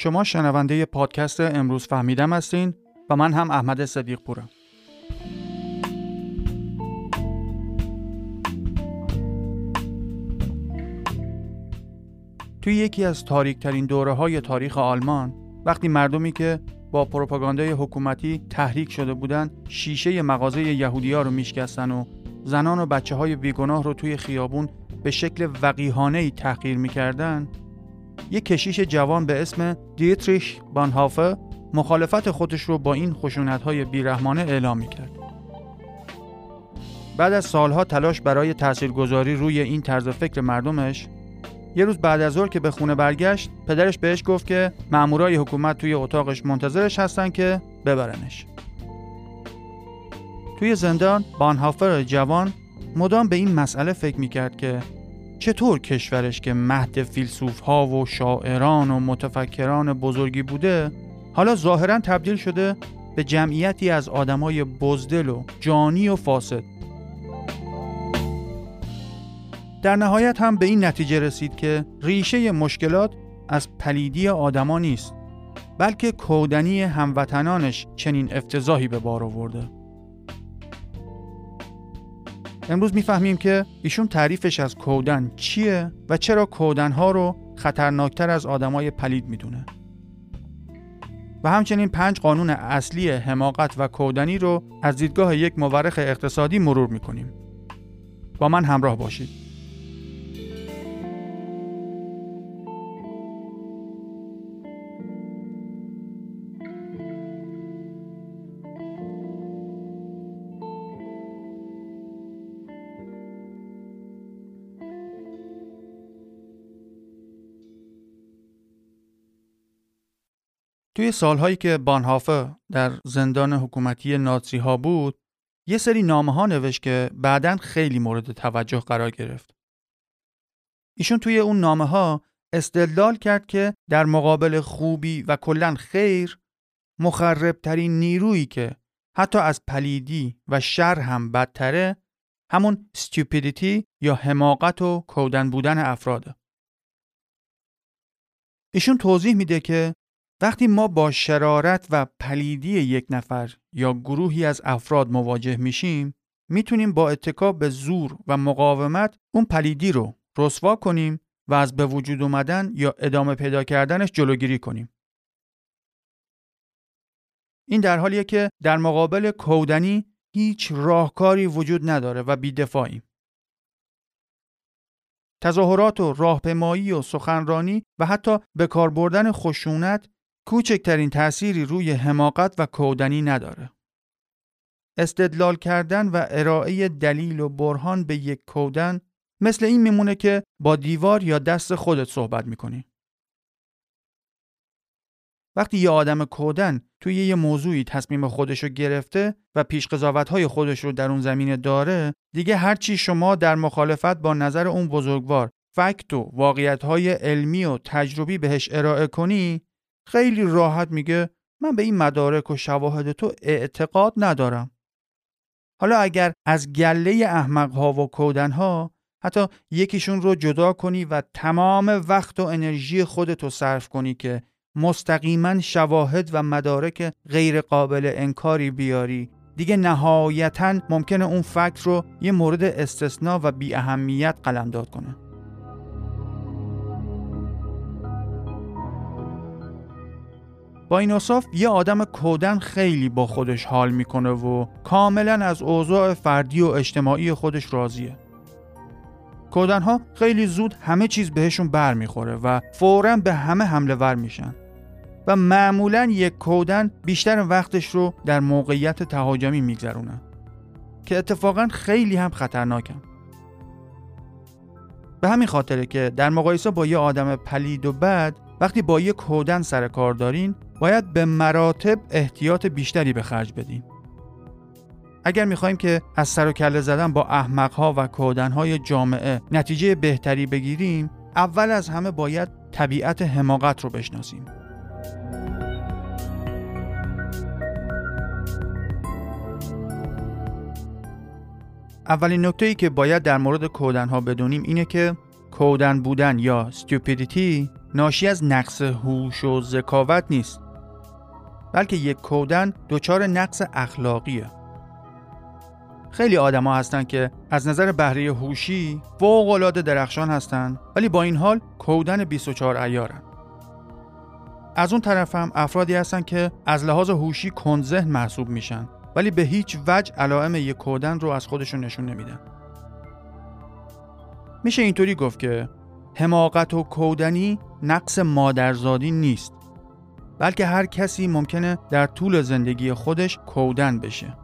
شما شنونده پادکست امروز فهمیدم هستین و من هم احمد صدیق پورم. توی یکی از تاریک ترین دوره های تاریخ آلمان وقتی مردمی که با پروپاگاندای حکومتی تحریک شده بودن شیشه مغازه یهودی ها رو میشکستن و زنان و بچه های بیگناه رو توی خیابون به شکل وقیهانه ای تحقیر می‌کردن یک کشیش جوان به اسم دیتریش بانهافه مخالفت خودش رو با این خشونت های بیرحمانه اعلام می‌کرد. بعد از سالها تلاش برای تاثیرگذاری روی این طرز فکر مردمش یه روز بعد از ظهر که به خونه برگشت پدرش بهش گفت که مامورای حکومت توی اتاقش منتظرش هستن که ببرنش توی زندان بانهافر جوان مدام به این مسئله فکر می‌کرد که چطور کشورش که مهد فیلسوف ها و شاعران و متفکران بزرگی بوده حالا ظاهرا تبدیل شده به جمعیتی از آدمای بزدل و جانی و فاسد. در نهایت هم به این نتیجه رسید که ریشه مشکلات از پلیدی آدما نیست بلکه کودنی هموطنانش چنین افتضاحی به بار آورده. امروز می‌فهمیم که ایشون تعریفش از کودن چیه و چرا کودنها رو خطرناکتر از آدمای پلید می‌دونه. و همچنین پنج قانون اصلی حماقت و کودنی رو از دیدگاه یک مورخ اقتصادی مرور می‌کنیم. با من همراه باشید. توی سالهایی که بانهافه در زندان حکومتی نازی ها بود یه سری نامه ها نوشت که بعدا خیلی مورد توجه قرار گرفت. ایشون توی اون نامه ها استدلال کرد که در مقابل خوبی و کلا خیر مخربترین نیرویی که حتی از پلیدی و شر هم بدتره همون stupidity یا حماقت و کودن بودن افراده. ایشون توضیح میده که وقتی ما با شرارت و پلیدی یک نفر یا گروهی از افراد مواجه میشیم می‌تونیم با اتکاب به زور و مقاومت اون پلیدی رو رسوا کنیم و از به وجود اومدن یا ادامه پیدا کردنش جلوگیری کنیم. این در حالیه که در مقابل کودنی هیچ راهکاری وجود نداره و بیدفاعیم. تظاهرات و راهپیمایی و سخنرانی و حتی به کار بردن خشونت کوچکترین تأثیری روی حماقت و کودنی نداره. استدلال کردن و ارائه دلیل و برهان به یک کودن مثل این میمونه که با دیوار یا دست خودت صحبت می‌کنی. وقتی یه آدم کودن توی یه موضوعی تصمیم خودشو گرفته و پیش های خودش رو در اون زمینه داره دیگه هرچی شما در مخالفت با نظر اون بزرگوار فکت و واقعیت های علمی و تجربی بهش ارائه کنی خیلی راحت میگه من به این مدارک و شواهد تو اعتقاد ندارم. حالا اگر از گله احمق ها و کودن ها حتی یکیشون رو جدا کنی و تمام وقت و انرژی خودتو صرف کنی که مستقیما شواهد و مدارک غیر قابل انکاری بیاری دیگه نهایتا ممکنه اون فکت رو یه مورد استثنا و بی اهمیت قلمداد کنه. با این اصاف یه آدم کودن خیلی با خودش حال می‌کنه و کاملا از اوضاع فردی و اجتماعی خودش راضیه. کودن ها خیلی زود همه چیز بهشون بر می‌خوره و فورا به همه حمله ور میشن و معمولا یک کودن بیشتر وقتش رو در موقعیت تهاجمی میگذرونه که اتفاقا خیلی هم خطرناکم. به همین خاطره که در مقایسه با یه آدم پلید و بد وقتی با یه کودن سر کار دارین باید به مراتب احتیاط بیشتری به خرج بدیم. اگر می‌خواهیم که از سر و کله زدن با احمقها و کودنهای جامعه نتیجه بهتری بگیریم اول از همه باید طبیعت حماقت رو بشناسیم. اولین نکته ای که باید در مورد کودن ها بدونیم اینه که کودن بودن یا stupidity ناشی از نقص هوش و ذکاوت نیست بلکه یک کودن دچار نقص اخلاقیه. خیلی آدما هستن که از نظر بهره هوشی فوق العاده درخشان هستن ولی با این حال کودن 24 ایارن از اون طرف هم افرادی هستن که از لحاظ هوشی کنذهن محسوب میشن ولی به هیچ وجه علائم یک کودن رو از خودشون نشون نمیدن. میشه اینطوری گفت که حماقت و کودنی نقص مادرزادی نیست. بلکه هر کسی ممکنه در طول زندگی خودش کودن بشه.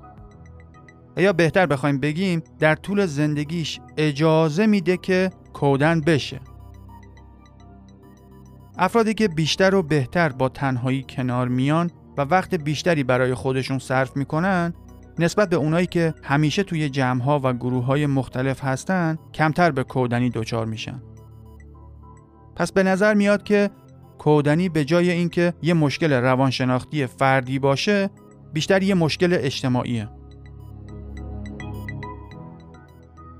یا بهتر بخوایم بگیم در طول زندگیش اجازه میده که کودن بشه. افرادی که بیشتر و بهتر با تنهایی کنار میان و وقت بیشتری برای خودشون صرف می‌کنن نسبت به اونایی که همیشه توی جمعها و گروه های مختلف هستن کمتر به کودنی دچار میشن. پس به نظر میاد که کودنی به جای اینکه یه مشکل روانشناختی فردی باشه بیشتر یه مشکل اجتماعیه.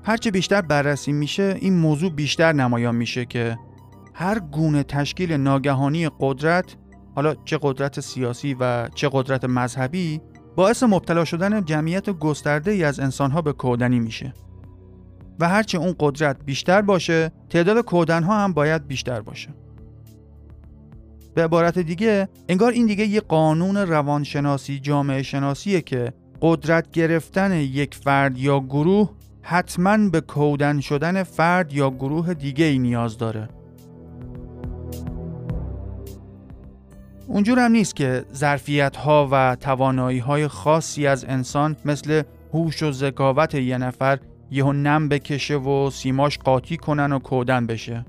هرچه بیشتر بررسی میشه این موضوع بیشتر نمایان میشه که هر گونه تشکیل ناگهانی قدرت حالا چه قدرت سیاسی و چه قدرت مذهبی باعث مبتلا شدن جمعیت گسترده ای از انسانها به کودنی میشه. و هرچه اون قدرت بیشتر باشه تعداد کودنها هم باید بیشتر باشه. به عبارت دیگه انگار این دیگه یه قانون روانشناسی جامعه شناسیه که قدرت گرفتن یک فرد یا گروه حتما به کودن شدن فرد یا گروه دیگه ای نیاز داره. اونجور هم نیست که ظرفیت ها و توانایی های خاصی از انسان مثل هوش و ذکاوت یه نفر یهو نم بکشه و سیماش قاطی کنن و کودن بشه.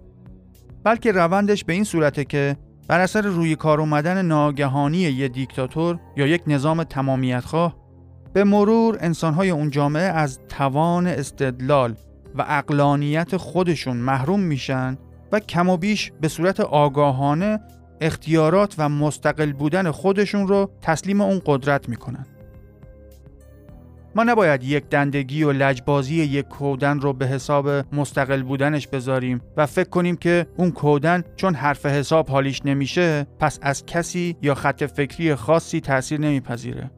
بلکه روندش به این صورته که بر اثر روی کار اومدن ناگهانی یه دیکتاتور یا یک نظام تمامیت خواه به مرور انسانهای اون جامعه از توان استدلال و اقلانیت خودشون محروم میشن و کم و بیش به صورت آگاهانه اختیارات و مستقل بودن خودشون رو تسلیم اون قدرت می‌کنن. ما نباید یک دندگی و لجبازی یک کودن رو به حساب مستقل بودنش بذاریم و فکر کنیم که اون کودن چون حرف حساب حالیش نمیشه پس از کسی یا خط فکری خاصی تاثیر نمیپذیره.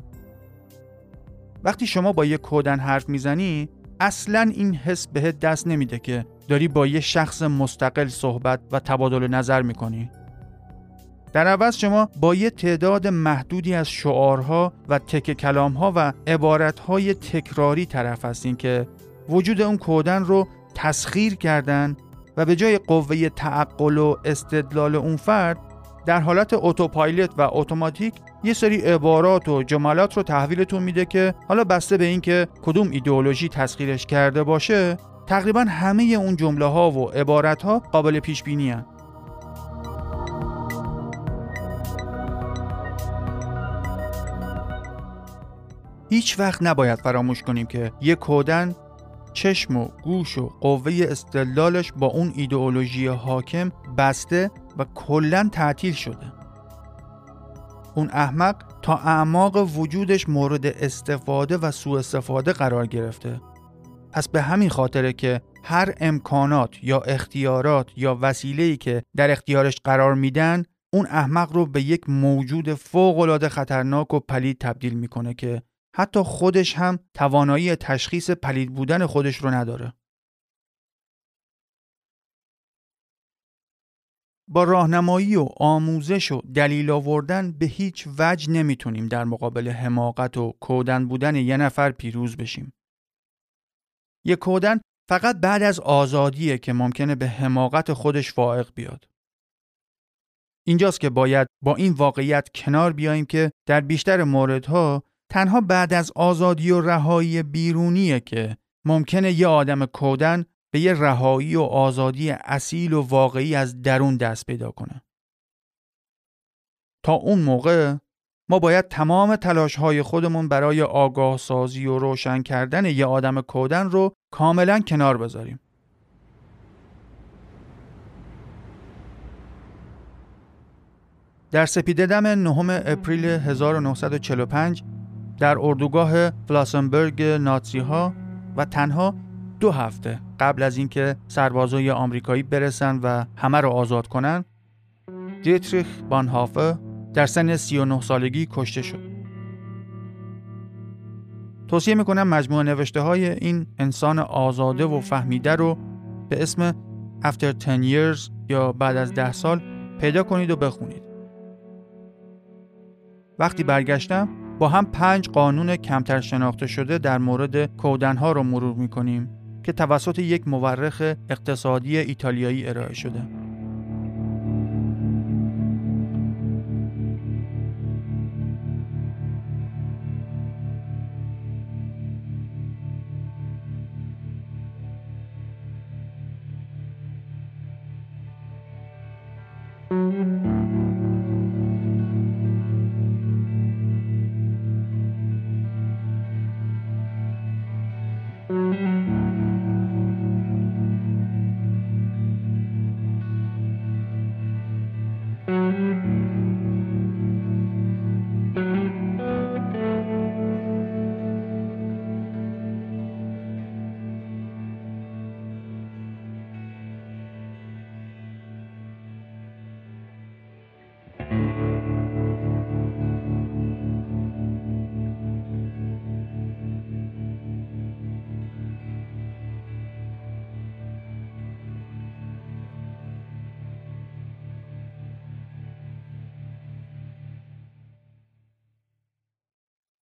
وقتی شما با یک کودن حرف می‌زنی اصلا این حس بهت دست نمیده که داری با یه شخص مستقل صحبت و تبادل نظر می‌کنی در عوض شما با یه تعداد محدودی از شعارها و تک کلامها و عبارتهای تکراری طرف هستین که وجود اون کودن رو تسخیر کردن و به جای قوه تعقل و استدلال اون فرد در حالت اتوپایلوت و اتوماتیک یه سری عبارات و جملات رو تحویلتون میده که حالا بسته به اینکه کدوم ایدئولوژی تسخیرش کرده باشه تقریبا همه اون جمله ها و عبارت ها قابل پیش بینی هیچ وقت نباید فراموش کنیم که یک کودن چشم و گوش و قوه استدلالش با اون ایدئولوژی حاکم بسته و کلا تعطیل شده. اون احمق تا اعماق وجودش مورد استفاده و سوء استفاده قرار گرفته. پس به همین خاطره که هر امکانات یا اختیارات یا وسیله‌ای که در اختیارش قرار میدن اون احمق رو به یک موجود فوق خطرناک و پلید تبدیل می‌کنه که حتی خودش هم توانایی تشخیص پلید بودن خودش رو نداره. با راهنمایی و آموزش و دلیل آوردن به هیچ وجه نمی‌تونیم در مقابل حماقت و کودن بودن یه نفر پیروز بشیم. یه کودن فقط بعد از آزادیه که ممکنه به حماقت خودش فائق بیاد. اینجاست که باید با این واقعیت کنار بیاییم که در بیشتر موردها تنها بعد از آزادی و رهایی بیرونیه که ممکنه یه آدم کودن به یه رهایی و آزادی اصیل و واقعی از درون دست پیدا کنه. تا اون موقع ما باید تمام تلاش های خودمون برای آگاه سازی و روشن کردن یه آدم کودن رو کاملا کنار بذاریم. در سپیده دم نهم اپریل 1945 در اردوگاه فلاسنبرگ ناتسی ها و تنها دو هفته قبل از اینکه سربازای آمریکایی برسن و همه رو آزاد کنن دیتریخ بانهافه در سن 39 سالگی کشته شد. توصیه می‌کنم مجموعه نوشته های این انسان آزاده و فهمیده رو به اسم After 10 Years یا بعد از ده سال پیدا کنید و بخونید. وقتی برگشتم با هم پنج قانون کمتر شناخته شده در مورد کودنها رو مرور می‌کنیم که توسط یک مورخ اقتصادی ایتالیایی ارائه شده.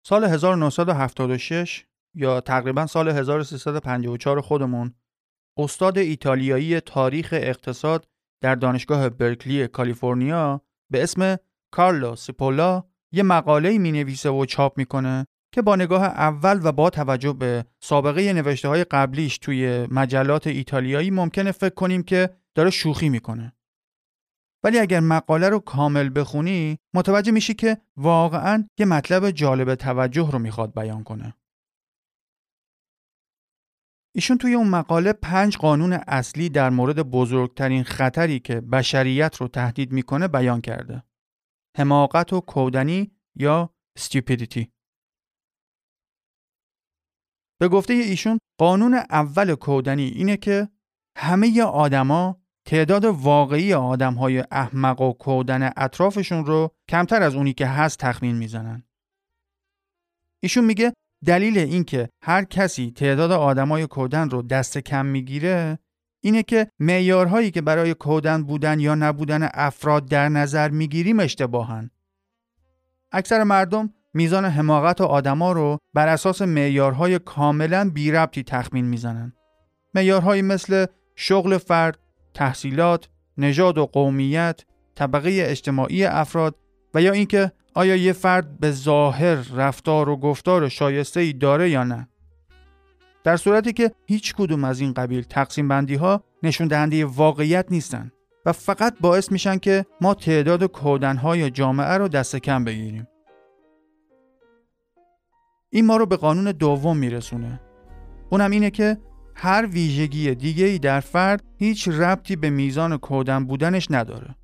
سال 1976 یا تقریبا سال 1354 خودمون استاد ایتالیایی تاریخ اقتصاد در دانشگاه برکلی کالیفرنیا به اسم کارلو سیپولا یه مقاله می نویسه و چاپ می‌کنه که با نگاه اول و با توجه به سابقه نوشته های قبلیش توی مجلات ایتالیایی ممکنه فکر کنیم که داره شوخی می‌کنه. ولی اگر مقاله رو کامل بخونی متوجه میشی که واقعا یه مطلب جالب توجه رو می‌خواد بیان کنه. ایشون توی اون مقاله پنج قانون اصلی در مورد بزرگترین خطری که بشریت رو تهدید می‌کنه بیان کرده. حماقت و کودنی یا stupidity. به گفته ایشون قانون اول کودنی اینه که همه آدما تعداد واقعی آدم های احمق و کودن اطرافشون رو کمتر از اونی که هست تخمین می‌زنن. ایشون میگه دلیل اینکه هر کسی تعداد آدمای کودن رو دست کم می‌گیره اینه که معیارهایی که برای کودن بودن یا نبودن افراد در نظر می‌گیریم اشتباهن. اکثر مردم میزان حماقت آدما رو بر اساس معیارهای کاملا بی ربطی تخمین می‌زنن. معیارهایی مثل شغل فرد، تحصیلات، نژاد و قومیت، طبقه اجتماعی افراد و یا اینکه آیا یه فرد به ظاهر رفتار و گفتار شایسته ای داره یا نه. در صورتی که هیچ کدوم از این قبیل تقسیم بندی ها نشون دهنده واقعیت نیستن و فقط باعث میشن که ما تعداد کودن های جامعه رو دست کم بگیریم. این ما رو به قانون دوم میرسونه. اونم اینه که هر ویژگی دیگه ای در فرد هیچ ربطی به میزان کودن بودنش نداره.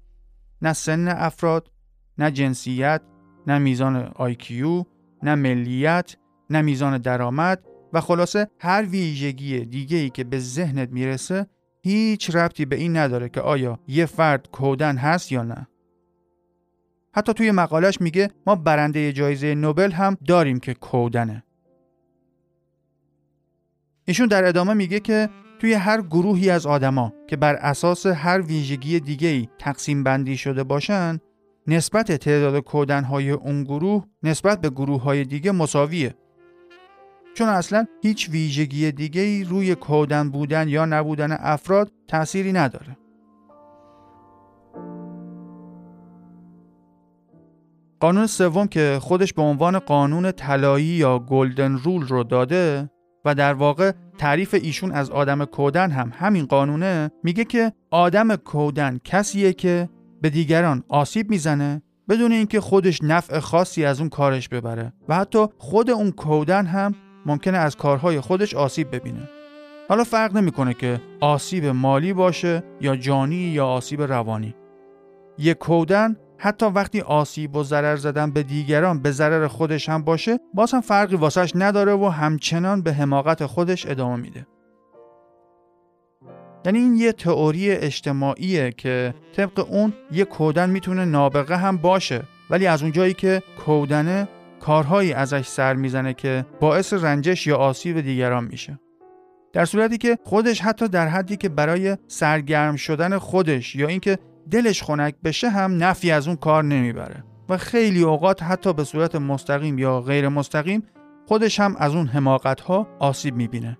نه سن افراد، نه جنسیت، نه میزان آیکیو، نه ملیت، نه میزان درآمد و خلاصه هر ویژگی دیگه ای که به ذهنت می‌رسه هیچ ربطی به این نداره که آیا یه فرد کودن هست یا نه. حتی توی مقالش میگه ما برنده جایزه نوبل هم داریم که کودنه. ایشون در ادامه میگه که توی هر گروهی از آدما که بر اساس هر ویژگی دیگه ای تقسیم بندی شده باشن نسبت تعداد کودنهای اون گروه نسبت به گروه های دیگه مساویه. چون اصلا هیچ ویژگی دیگه ای روی کودن بودن یا نبودن افراد تأثیری نداره. قانون سوم که خودش به عنوان قانون طلایی یا گلدن رول رو داده و در واقع تعریف ایشون از آدم کودن هم همین قانونه میگه که آدم کودن کسیه که به دیگران آسیب می‌زنه بدون اینکه خودش نفع خاصی از اون کارش ببره و حتی خود اون کودن هم ممکنه از کارهای خودش آسیب ببینه. حالا فرق نمی‌کنه که آسیب مالی باشه یا جانی یا آسیب روانی. یک کودن حتی وقتی آسیب و ضرر زدن به دیگران به ضرر خودش هم باشه باز هم فرقی واسش نداره و همچنان به حماقت خودش ادامه میده. یعنی این یه تئوری اجتماعیه که طبق اون یه کودن می‌تونه نابغه هم باشه ولی از اونجایی که کودنه کارهایی ازش سر می‌زنه که باعث رنجش یا آسیب دیگران میشه. در صورتی که خودش حتی در حدی که برای سرگرم شدن خودش یا اینکه دلش خنک بشه هم نفی از اون کار نمی‌بره و خیلی اوقات حتی به صورت مستقیم یا غیر مستقیم خودش هم از اون حماقت ها آسیب می‌بینه.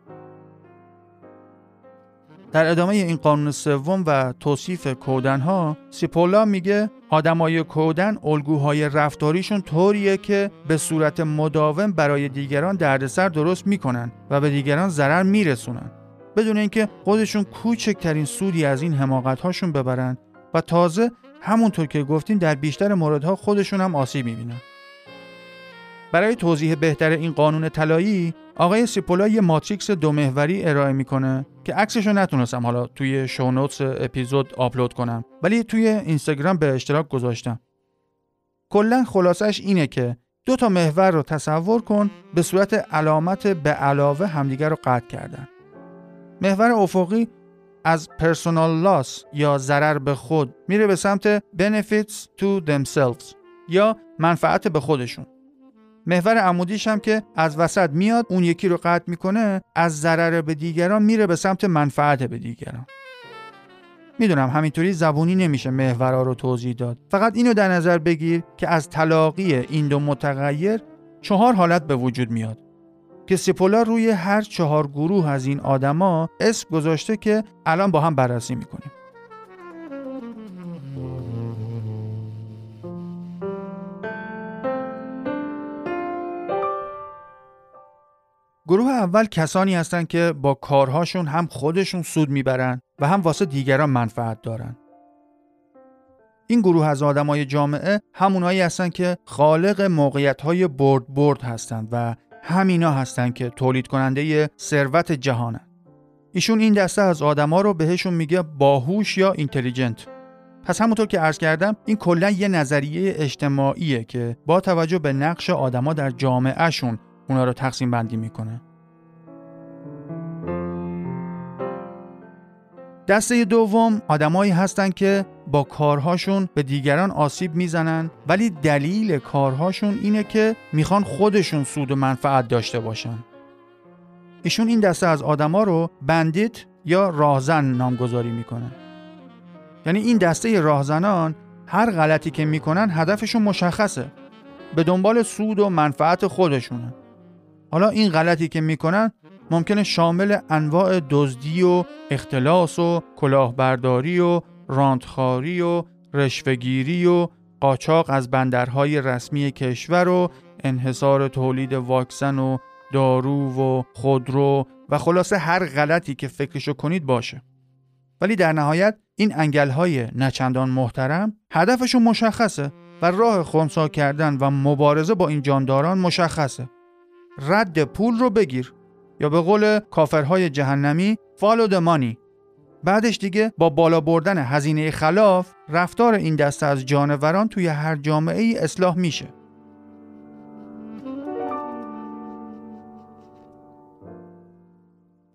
در ادامه این قانون سوم و توصیف کودن ها سیپولا میگه آدمای کودن الگوهای رفتاریشون طوریه که به صورت مداوم برای دیگران دردسر درست می‌کنن و به دیگران ضرر میرسونن. بدون اینکه خودشون کوچکترین سودی از این حماقت هاشون ببرن و تازه همونطور که گفتیم در بیشتر موردها خودشون هم آسیب می‌بینن. برای توضیح بهتر این قانون طلایی آقای سیپولا یه ماتریکس دو محوری ارائه می‌کنه که عکسش رو نتونستم حالا توی شونوتس اپیزود آپلود کنم ولی توی اینستاگرام به اشتراک گذاشتم. کلا خلاصش اینه که دو تا محور رو تصور کن به صورت علامت به علاوه همدیگر رو قطع کردن. محور افقی از پرسونال لاس یا ضرر به خود میره به سمت benefits to themselves یا منفعت به خودشون. محور عمودیش هم که از وسط میاد اون یکی رو قطع می‌کنه از ضرر به دیگران میره به سمت منفعت به دیگران. می‌دونم همینطوری زبونی نمیشه محورها رو توضیح داد. فقط اینو در نظر بگیر که از تلاقی این دو متغیر چهار حالت به وجود میاد. که سیپولا روی هر چهار گروه از این آدما اسم گذاشته که الان با هم بررسی می‌کنیم گروه اول کسانی هستند که با کارهاشون هم خودشون سود می‌برن و هم واسه دیگران منفعت دارن. این گروه از آدمای جامعه همونایی هستند که خالق موقعیت های برد برد هستند و همینا هستند که تولید کننده ثروت جهانن. ایشون این دسته از آدما رو بهشون میگه باهوش یا اینتلیجنت. پس همونطور که عرض کردم این کلا یه نظریه اجتماعیه که با توجه به نقش آدما در جامعهشون اونا رو تقسیم بندی می‌کنه دسته دوم آدمایی هستن که با کارهاشون به دیگران آسیب می‌زنن ولی دلیل کارهاشون اینه که می‌خوان خودشون سود و منفعت داشته باشن. ایشون این دسته از آدما رو بندیت یا راهزن نامگذاری می‌کنه یعنی این دسته راهزنان هر غلطی که می‌کنن هدفشون مشخصه. به دنبال سود و منفعت خودشونه. حالا این غلطی که می‌کنن ممکنه شامل انواع دزدی و اختلاس و کلاهبرداری و رانتخاری و رشوهگیری و قاچاق از بندرهای رسمی کشور و انحصار تولید واکسن و دارو و خودرو و خلاصه هر غلطی که فکرشو کنید باشه. ولی در نهایت این انگلهای نچندان محترم هدفشون مشخصه و راه خونسا کردن و مبارزه با این جانداران مشخصه. رد پول رو بگیر. یا به قول کافرهای جهنمی فالو د بعدش دیگه با بالا بردن هزینه خلاف رفتار این دسته از جانوران توی هر جامعه ای اصلاح میشه.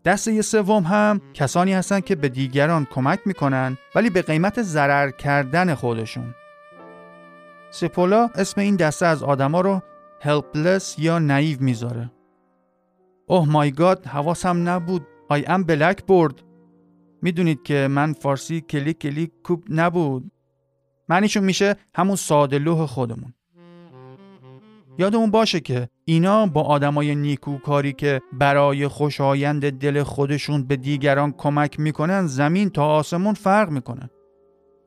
دسته سوم هم کسانی هستند که به دیگران کمک می‌کنن ولی به قیمت ضرر کردن خودشون. سپولا اسم این دسته از آدما رو helpless یا نایو می‌ذاره. اوه مای گاد حواسم نبود. آی ام بلک بورد می‌دونید که من فارسی کلیک کلیک کوب نبود. معنیشون میشه همون ساده لوح خودمون. یادمون باشه که اینا با آدمای نیکوکاری که برای خوشایند دل خودشون به دیگران کمک می‌کنن زمین تا آسمون فرق می‌کنن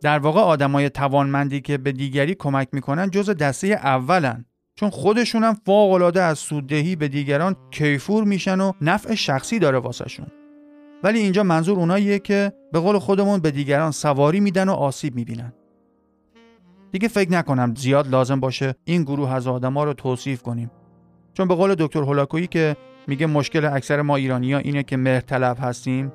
در واقع آدمای توانمندی که به دیگری کمک می‌کنن جز دسته اولن. چون خودشون هم فوق از سوددهی به دیگران کیفور میشن و نفع شخصی داره واسهشون. ولی اینجا منظور اوناییه که به قول خودمون به دیگران سواری میدن و آسیب می‌بینن. دیگه فکر نکنم زیاد لازم باشه این گروه از آدما رو توصیف کنیم. چون به قول دکتر هولاکویی که میگه مشکل اکثر ما ایرانی ها اینه که مهر هستیم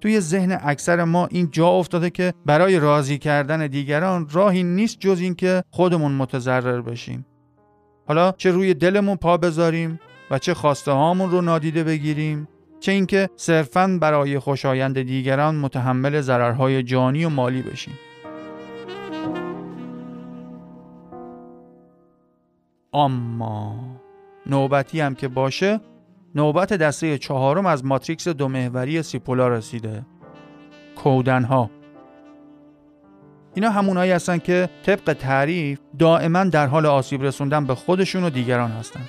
توی ذهن اکثر ما این جا افتاده که برای راضی کردن دیگران راهی نیست جز اینکه خودمون متضرر بشیم. حالا چه روی دلمون پا بذاریم و چه خواسته هامون رو نادیده بگیریم چه اینکه صرفاً برای خوشایند دیگران متحمل ضررهای جانی و مالی بشیم. اما نوبتی هم که باشه نوبت دسته چهارم از ماتریکس دو محوری سیپولا رسیده. کودن ها اینا همونایی هستن که طبق تعریف دائما در حال آسیب رسوندن به خودشون و دیگران هستن.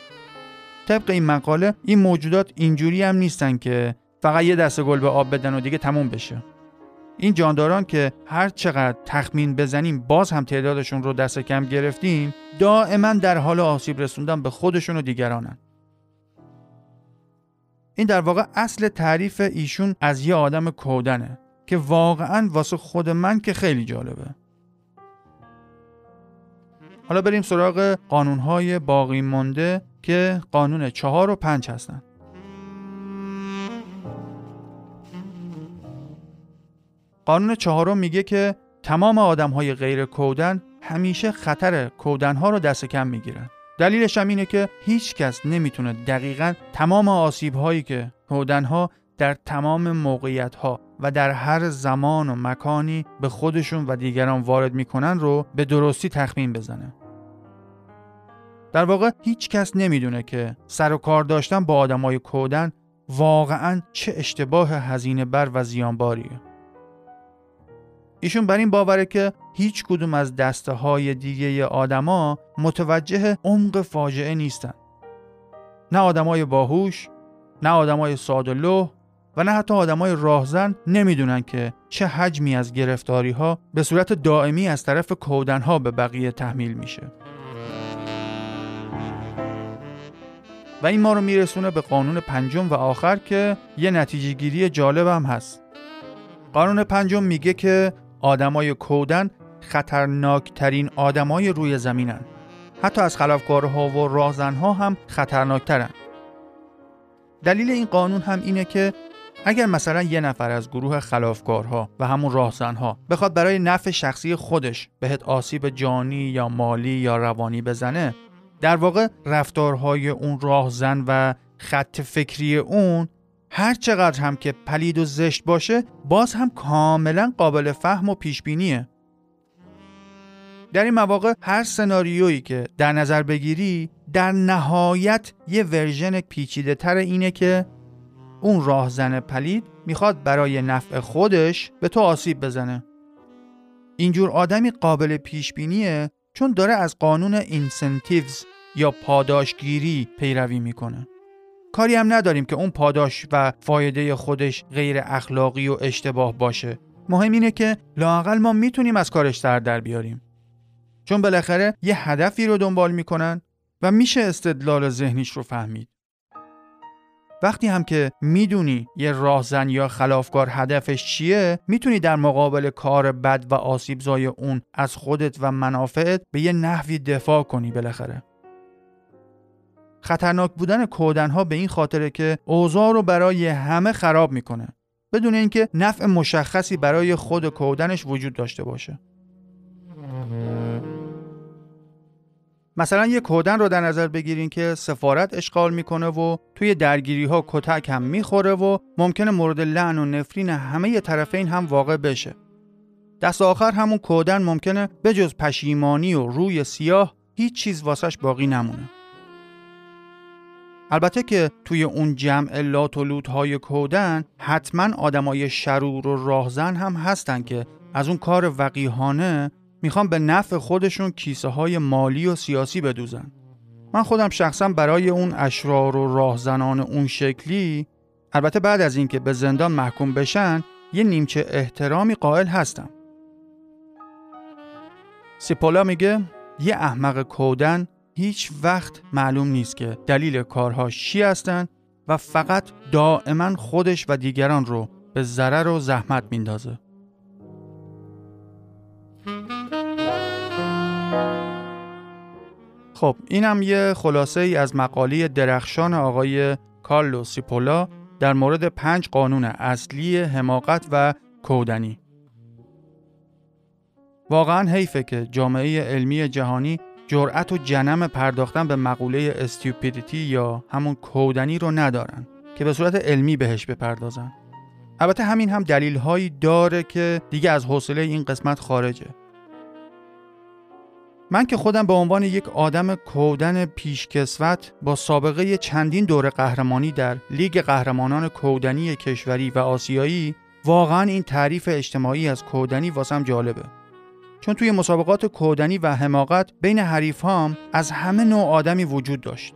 طبق این مقاله این موجودات اینجوری هم نیستن که فقط یه دسته گل به آب بدن و دیگه تموم بشه. این جانداران که هر چقدر تخمین بزنیم باز هم تعدادشون رو دست کم گرفتیم دائما در حال آسیب رسوندن به خودشون و دیگرانن. این در واقع اصل تعریف ایشون از یه آدم کودنه. که واقعا واسه خود من که خیلی جالبه. حالا بریم سراغ قانونهای باقی مونده که قانون چهار و پنج هستن. قانون چهارم میگه که تمام آدم های غیر کودن همیشه خطر کودن ها رو دست کم می‌گیرن. دلیلش هم اینه که هیچ کس نمی‌تونه دقیقا تمام آسیب هایی که کودن ها در تمام موقعیت ها و در هر زمان و مکانی به خودشون و دیگران وارد می‌کنن رو به درستی تخمین بزنه. در واقع هیچ کس نمی‌دونه که سر و کار داشتن با آدمای کودن واقعا چه اشتباه هزینه بر و زیانباریه. ایشون بر این باوره که هیچ کدوم از دسته های دیگه آدما متوجه عمق فاجعه نیستن. نه آدمای باهوش، نه آدمای ساده و نه حتی آدمای راهزن نمی‌دونن که چه حجمی از گرفتاری ها به صورت دائمی از طرف کودن ها به بقیه تحمیل میشه. و این ما رو میرسونه به قانون پنجم و آخر که یه نتیجه گیری جالب هم هست. قانون پنجم میگه که آدمای کودن خطرناکترین آدمای روی زمینن. حتی از خلافکارها و راهزنها هم خطرناکترن. دلیل این قانون هم اینه که اگر مثلا یه نفر از گروه خلافکارها و همون راهزنها بخواد برای نفع شخصی خودش بهت آسیب جانی یا مالی یا روانی بزنه در واقع رفتارهای اون راهزن و خط فکری اون هر چقدر هم که پلید و زشت باشه باز هم کاملا قابل فهم و پیش بینیه در این مواقع هر سناریویی که در نظر بگیری در نهایت یه version پیچیده تر اینه که اون راهزن پلید می‌خواد برای نفع خودش به تو آسیب بزنه. اینجور آدمی قابل پیش بینیه چون داره از قانون incentives یا پاداشگیری پیروی می‌کنه. کاری هم نداریم که اون پاداش و فایده خودش غیر اخلاقی و اشتباه باشه. مهم اینه که لاقل ما می‌تونیم از کارش سر در بیاریم. چون بالاخره یه هدفی رو دنبال می‌کنن و میشه استدلال ذهنیش رو فهمید. وقتی هم که می‌دونی یه راهزن یا خلافکار هدفش چیه می‌تونی در مقابل کار بد و آسیب زای اون از خودت و منافعت به یه نحوی دفاع کنی بالاخره. خطرناک بودن کودنها به این خاطره که اوضاع رو برای همه خراب می‌کنه بدون اینکه نفع مشخصی برای خود کودنش وجود داشته باشه. مثلا یه کودن رو در نظر بگیرین که سفارت اشغال می‌کنه و توی درگیری ها کتک هم می‌خوره و ممکنه مورد لعن و نفرین همه طرفین هم واقع بشه. دست آخر همون کودن ممکنه بجز پشیمانی و روی سیاه هیچ چیز واسش باقی نمونه. البته که توی اون جمع لات و لوت های کودن حتما آدمای شرور و راهزن هم هستن که از اون کار وقیهانه می‌خوان به نفع خودشون کیسه های مالی و سیاسی بدوزن من خودم شخصا برای اون اشرار و راهزنان اون شکلی البته بعد از اینکه به زندان محکوم بشن یه نیمچه احترامی قائل هستم سیپولا میگه یه احمق کودن هیچ وقت معلوم نیست که دلیل کارهاش چی هستن و فقط دائما خودش و دیگران رو به ضرر و زحمت میندازه. خب اینم یه خلاصه ای از مقاله درخشان آقای کارلو سیپولا در مورد پنج قانون اصلی حماقت و کودنی. واقعا حیفه که جامعه علمی جهانی جرأت و جنم پرداختن به مقوله استیوپیدیتی یا همون کودنی رو ندارن که به صورت علمی بهش بپردازن. البته همین هم دلیل هایی داره که دیگه از حوصله این قسمت خارجه. من که خودم به عنوان یک آدم کودن پیشکسوت با سابقه چندین دور قهرمانی در لیگ قهرمانان کودنی کشوری و آسیایی واقعا این تعریف اجتماعی از کودنی واسم جالبه. چون توی مسابقات کودنی و حماقت بین حریف هم از همه نوع آدمی وجود داشت.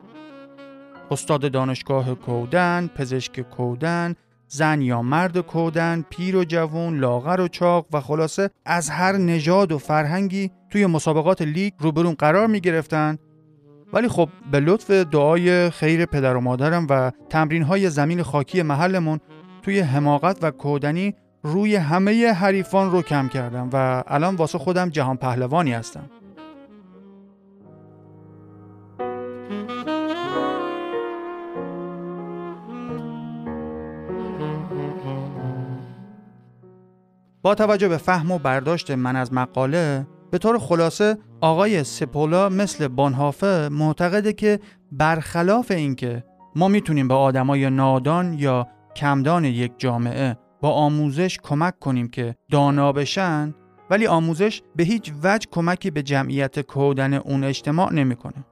استاد دانشگاه کودن، پزشک کودن، زن یا مرد کودن، پیر و جوون، لاغر و چاق و خلاصه از هر نژاد و فرهنگی توی مسابقات لیگ روبرون قرار می گرفتن. ولی خب به لطف دعای خیر پدر و مادرم و تمرین های زمین خاکی محلمون توی حماقت و کودنی روی همه حریفان رو کم کردم و الان واسه خودم جهان پهلوانی هستم. با توجه به فهم و برداشت من از مقاله به طور خلاصه آقای سپولا مثل بانهافه معتقده که برخلاف اینکه ما می‌تونیم به آدمای نادان یا کمدان یک جامعه با آموزش کمک کنیم که دانا بشن ولی آموزش به هیچ وجه کمکی به جمعیت کودن اون اجتماع نمی‌کنه.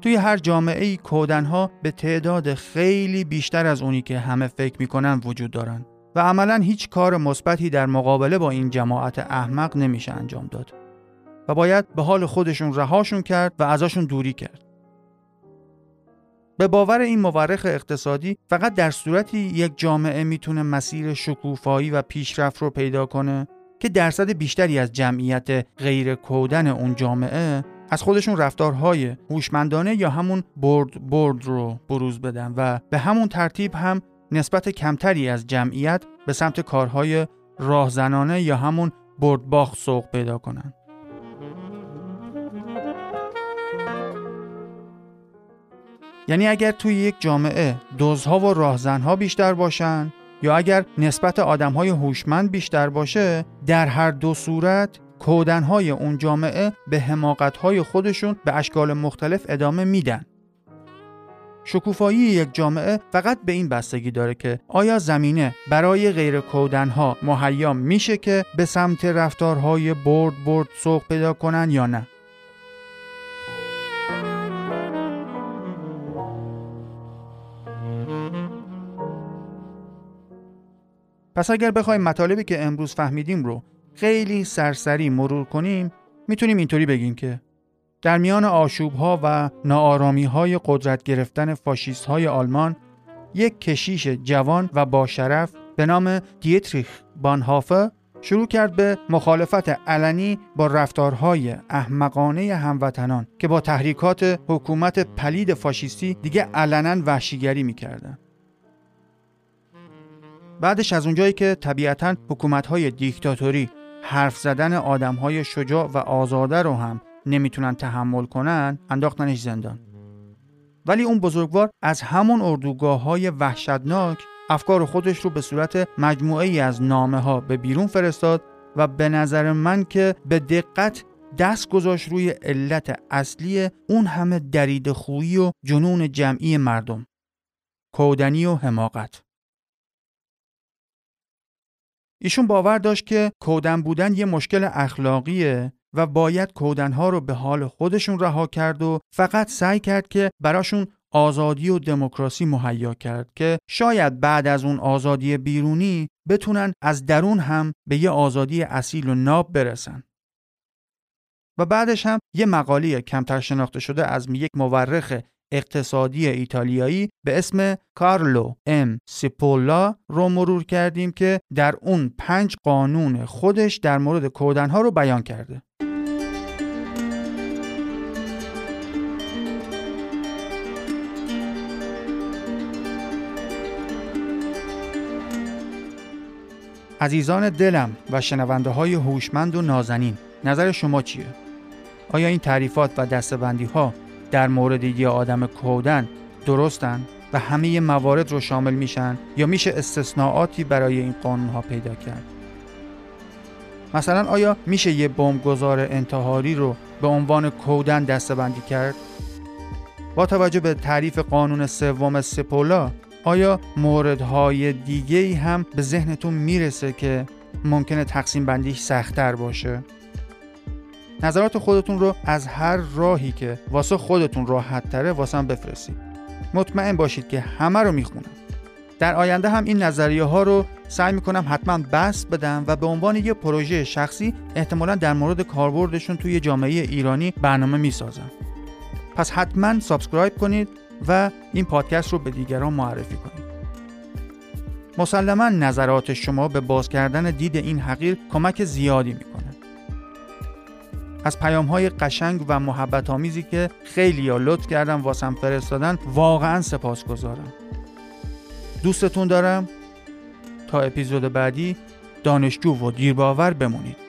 توی هر جامعه ای کودن به تعداد خیلی بیشتر از اونی که همه فکر می‌کنن وجود دارن و عملا هیچ کار مثبتی در مقابله با این جماعت احمق نمیشه انجام داد و باید به حال خودشون رهاشون کرد و ازشون دوری کرد. به باور این مورخ اقتصادی فقط در صورتی یک جامعه می‌تونه مسیر شکوفایی و پیشرفت رو پیدا کنه که درصد بیشتری از جمعیت غیر کودن اون جامعه از خودشون رفتارهای هوشمندانه یا همون برد برد رو بروز بدن و به همون ترتیب هم نسبت کمتری از جمعیت به سمت کارهای راهزنانه یا همون بردباخ سوق پیدا کنن. یعنی اگر توی یک جامعه دزها و راهزنها بیشتر باشن یا اگر نسبت آدمهای هوشمند بیشتر باشه در هر دو صورت کودنهای اون جامعه به حماقتهای خودشون به اشکال مختلف ادامه میدن شکوفایی یک جامعه فقط به این بستگی داره که آیا زمینه برای غیر کودنها مهیا میشه که به سمت رفتارهای برد برد سوق پیدا کنن یا نه؟ پس اگر بخوایم مطالبی که امروز فهمیدیم رو خیلی سرسری مرور کنیم می‌تونیم اینطوری بگیم که در میان آشوب ها و ناآرامی های قدرت گرفتن فاشیست های آلمان یک کشیش جوان و با شرف به نام دیتریخ بانهافه شروع کرد به مخالفت علنی با رفتارهای احمقانه هموطنان که با تحریکات حکومت پلید فاشیستی دیگه علنا وحشیگری می‌کردن. بعدش از اونجایی که طبیعتا حکومت‌های دیکتاتوری حرف زدن آدم‌های شجاع و آزاده رو هم نمی‌تونن تحمل کنن انداختنش زندان. ولی اون بزرگوار از همون اردوگاه های وحشتناک افکار خودش رو به صورت مجموعه ای از نامه ها به بیرون فرستاد و به نظر من که به دقت دست گذاشت روی علت اصلی اون همه درید خویی و جنون جمعی مردم. کودنی و حماقت. ایشون باور داشت که کودن بودن یه مشکل اخلاقیه و باید کودنها رو به حال خودشون رها کرد و فقط سعی کرد که براشون آزادی و دموکراسی مهیا کرد که شاید بعد از اون آزادی بیرونی بتونن از درون هم به یه آزادی اصیل و ناب برسن. و بعدش هم یه مقاله کمتر شناخته شده از یک مورخ اقتصادی ایتالیایی به اسم کارلو ام سیپولا رو مرور کردیم که در اون پنج قانون خودش در مورد کودنها رو بیان کرده. عزیزان دلم و شنونده های هوشمند و نازنین نظر شما چیه؟ آیا این تعریفات و دستبندی ها در مورد یه آدم کودن درستن و همه موارد رو شامل میشن یا میشه استثناءاتی برای این قانون ها پیدا کرد؟ مثلا آیا میشه یه بمبگذار انتحاری رو به عنوان کودن دستبندی کرد؟ با توجه به تعریف قانون سوم سپولا آیا موردهای دیگه ای هم به ذهنتون می‌رسه که ممکنه تقسیم بندیش سختتر باشه؟ نظرات خودتون رو از هر راهی که واسه خودتون راحت تره واسم بفرستید. مطمئن باشید که همه رو می‌خونم. در آینده هم این نظریه ها رو سعی می‌کنم حتما بسط بدم و به عنوان یه پروژه شخصی احتمالا در مورد کاربردشون توی جامعه ایرانی برنامه می‌سازم. پس حتما subscribe کنید و این پادکست رو به دیگران معرفی کنید. مسلما نظرات شما به باز کردن دید این حقیر کمک زیادی می‌کنه. از پیام های قشنگ و محبت آمیزی که خیلی یا لطف کردن واسم فرستادن واقعا سپاسگزارم. دوستتون دارم تا اپیزود بعدی دانشجو و دیرباور بمونید.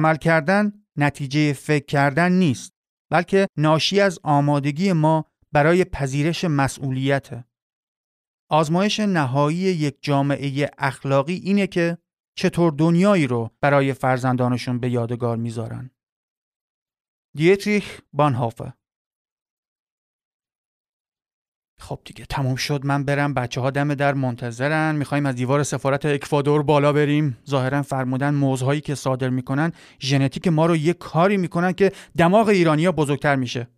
عمل کردن نتیجه فکر کردن نیست بلکه ناشی از آمادگی ما برای پذیرش مسئولیته. آزمایش نهایی یک جامعه اخلاقی اینه که چطور دنیایی رو برای فرزندانشون به یادگار می‌ذارن. دیتریخ بانهافه خب دیگه تموم شد. من برم بچه ها دم در منتظرن. می‌خوایم از دیوار سفارت اکوادور بالا بریم. ظاهرا فرمودن موزهایی که صادر می‌کنن ژنتیک ما رو یه کاری می‌کنن که دماغ ایرانیا بزرگتر میشه.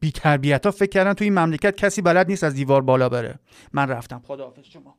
بی تربیت ها فکر کردن توی این مملکت کسی بلد نیست از دیوار بالا بره. من رفتم. خداحافظ شما.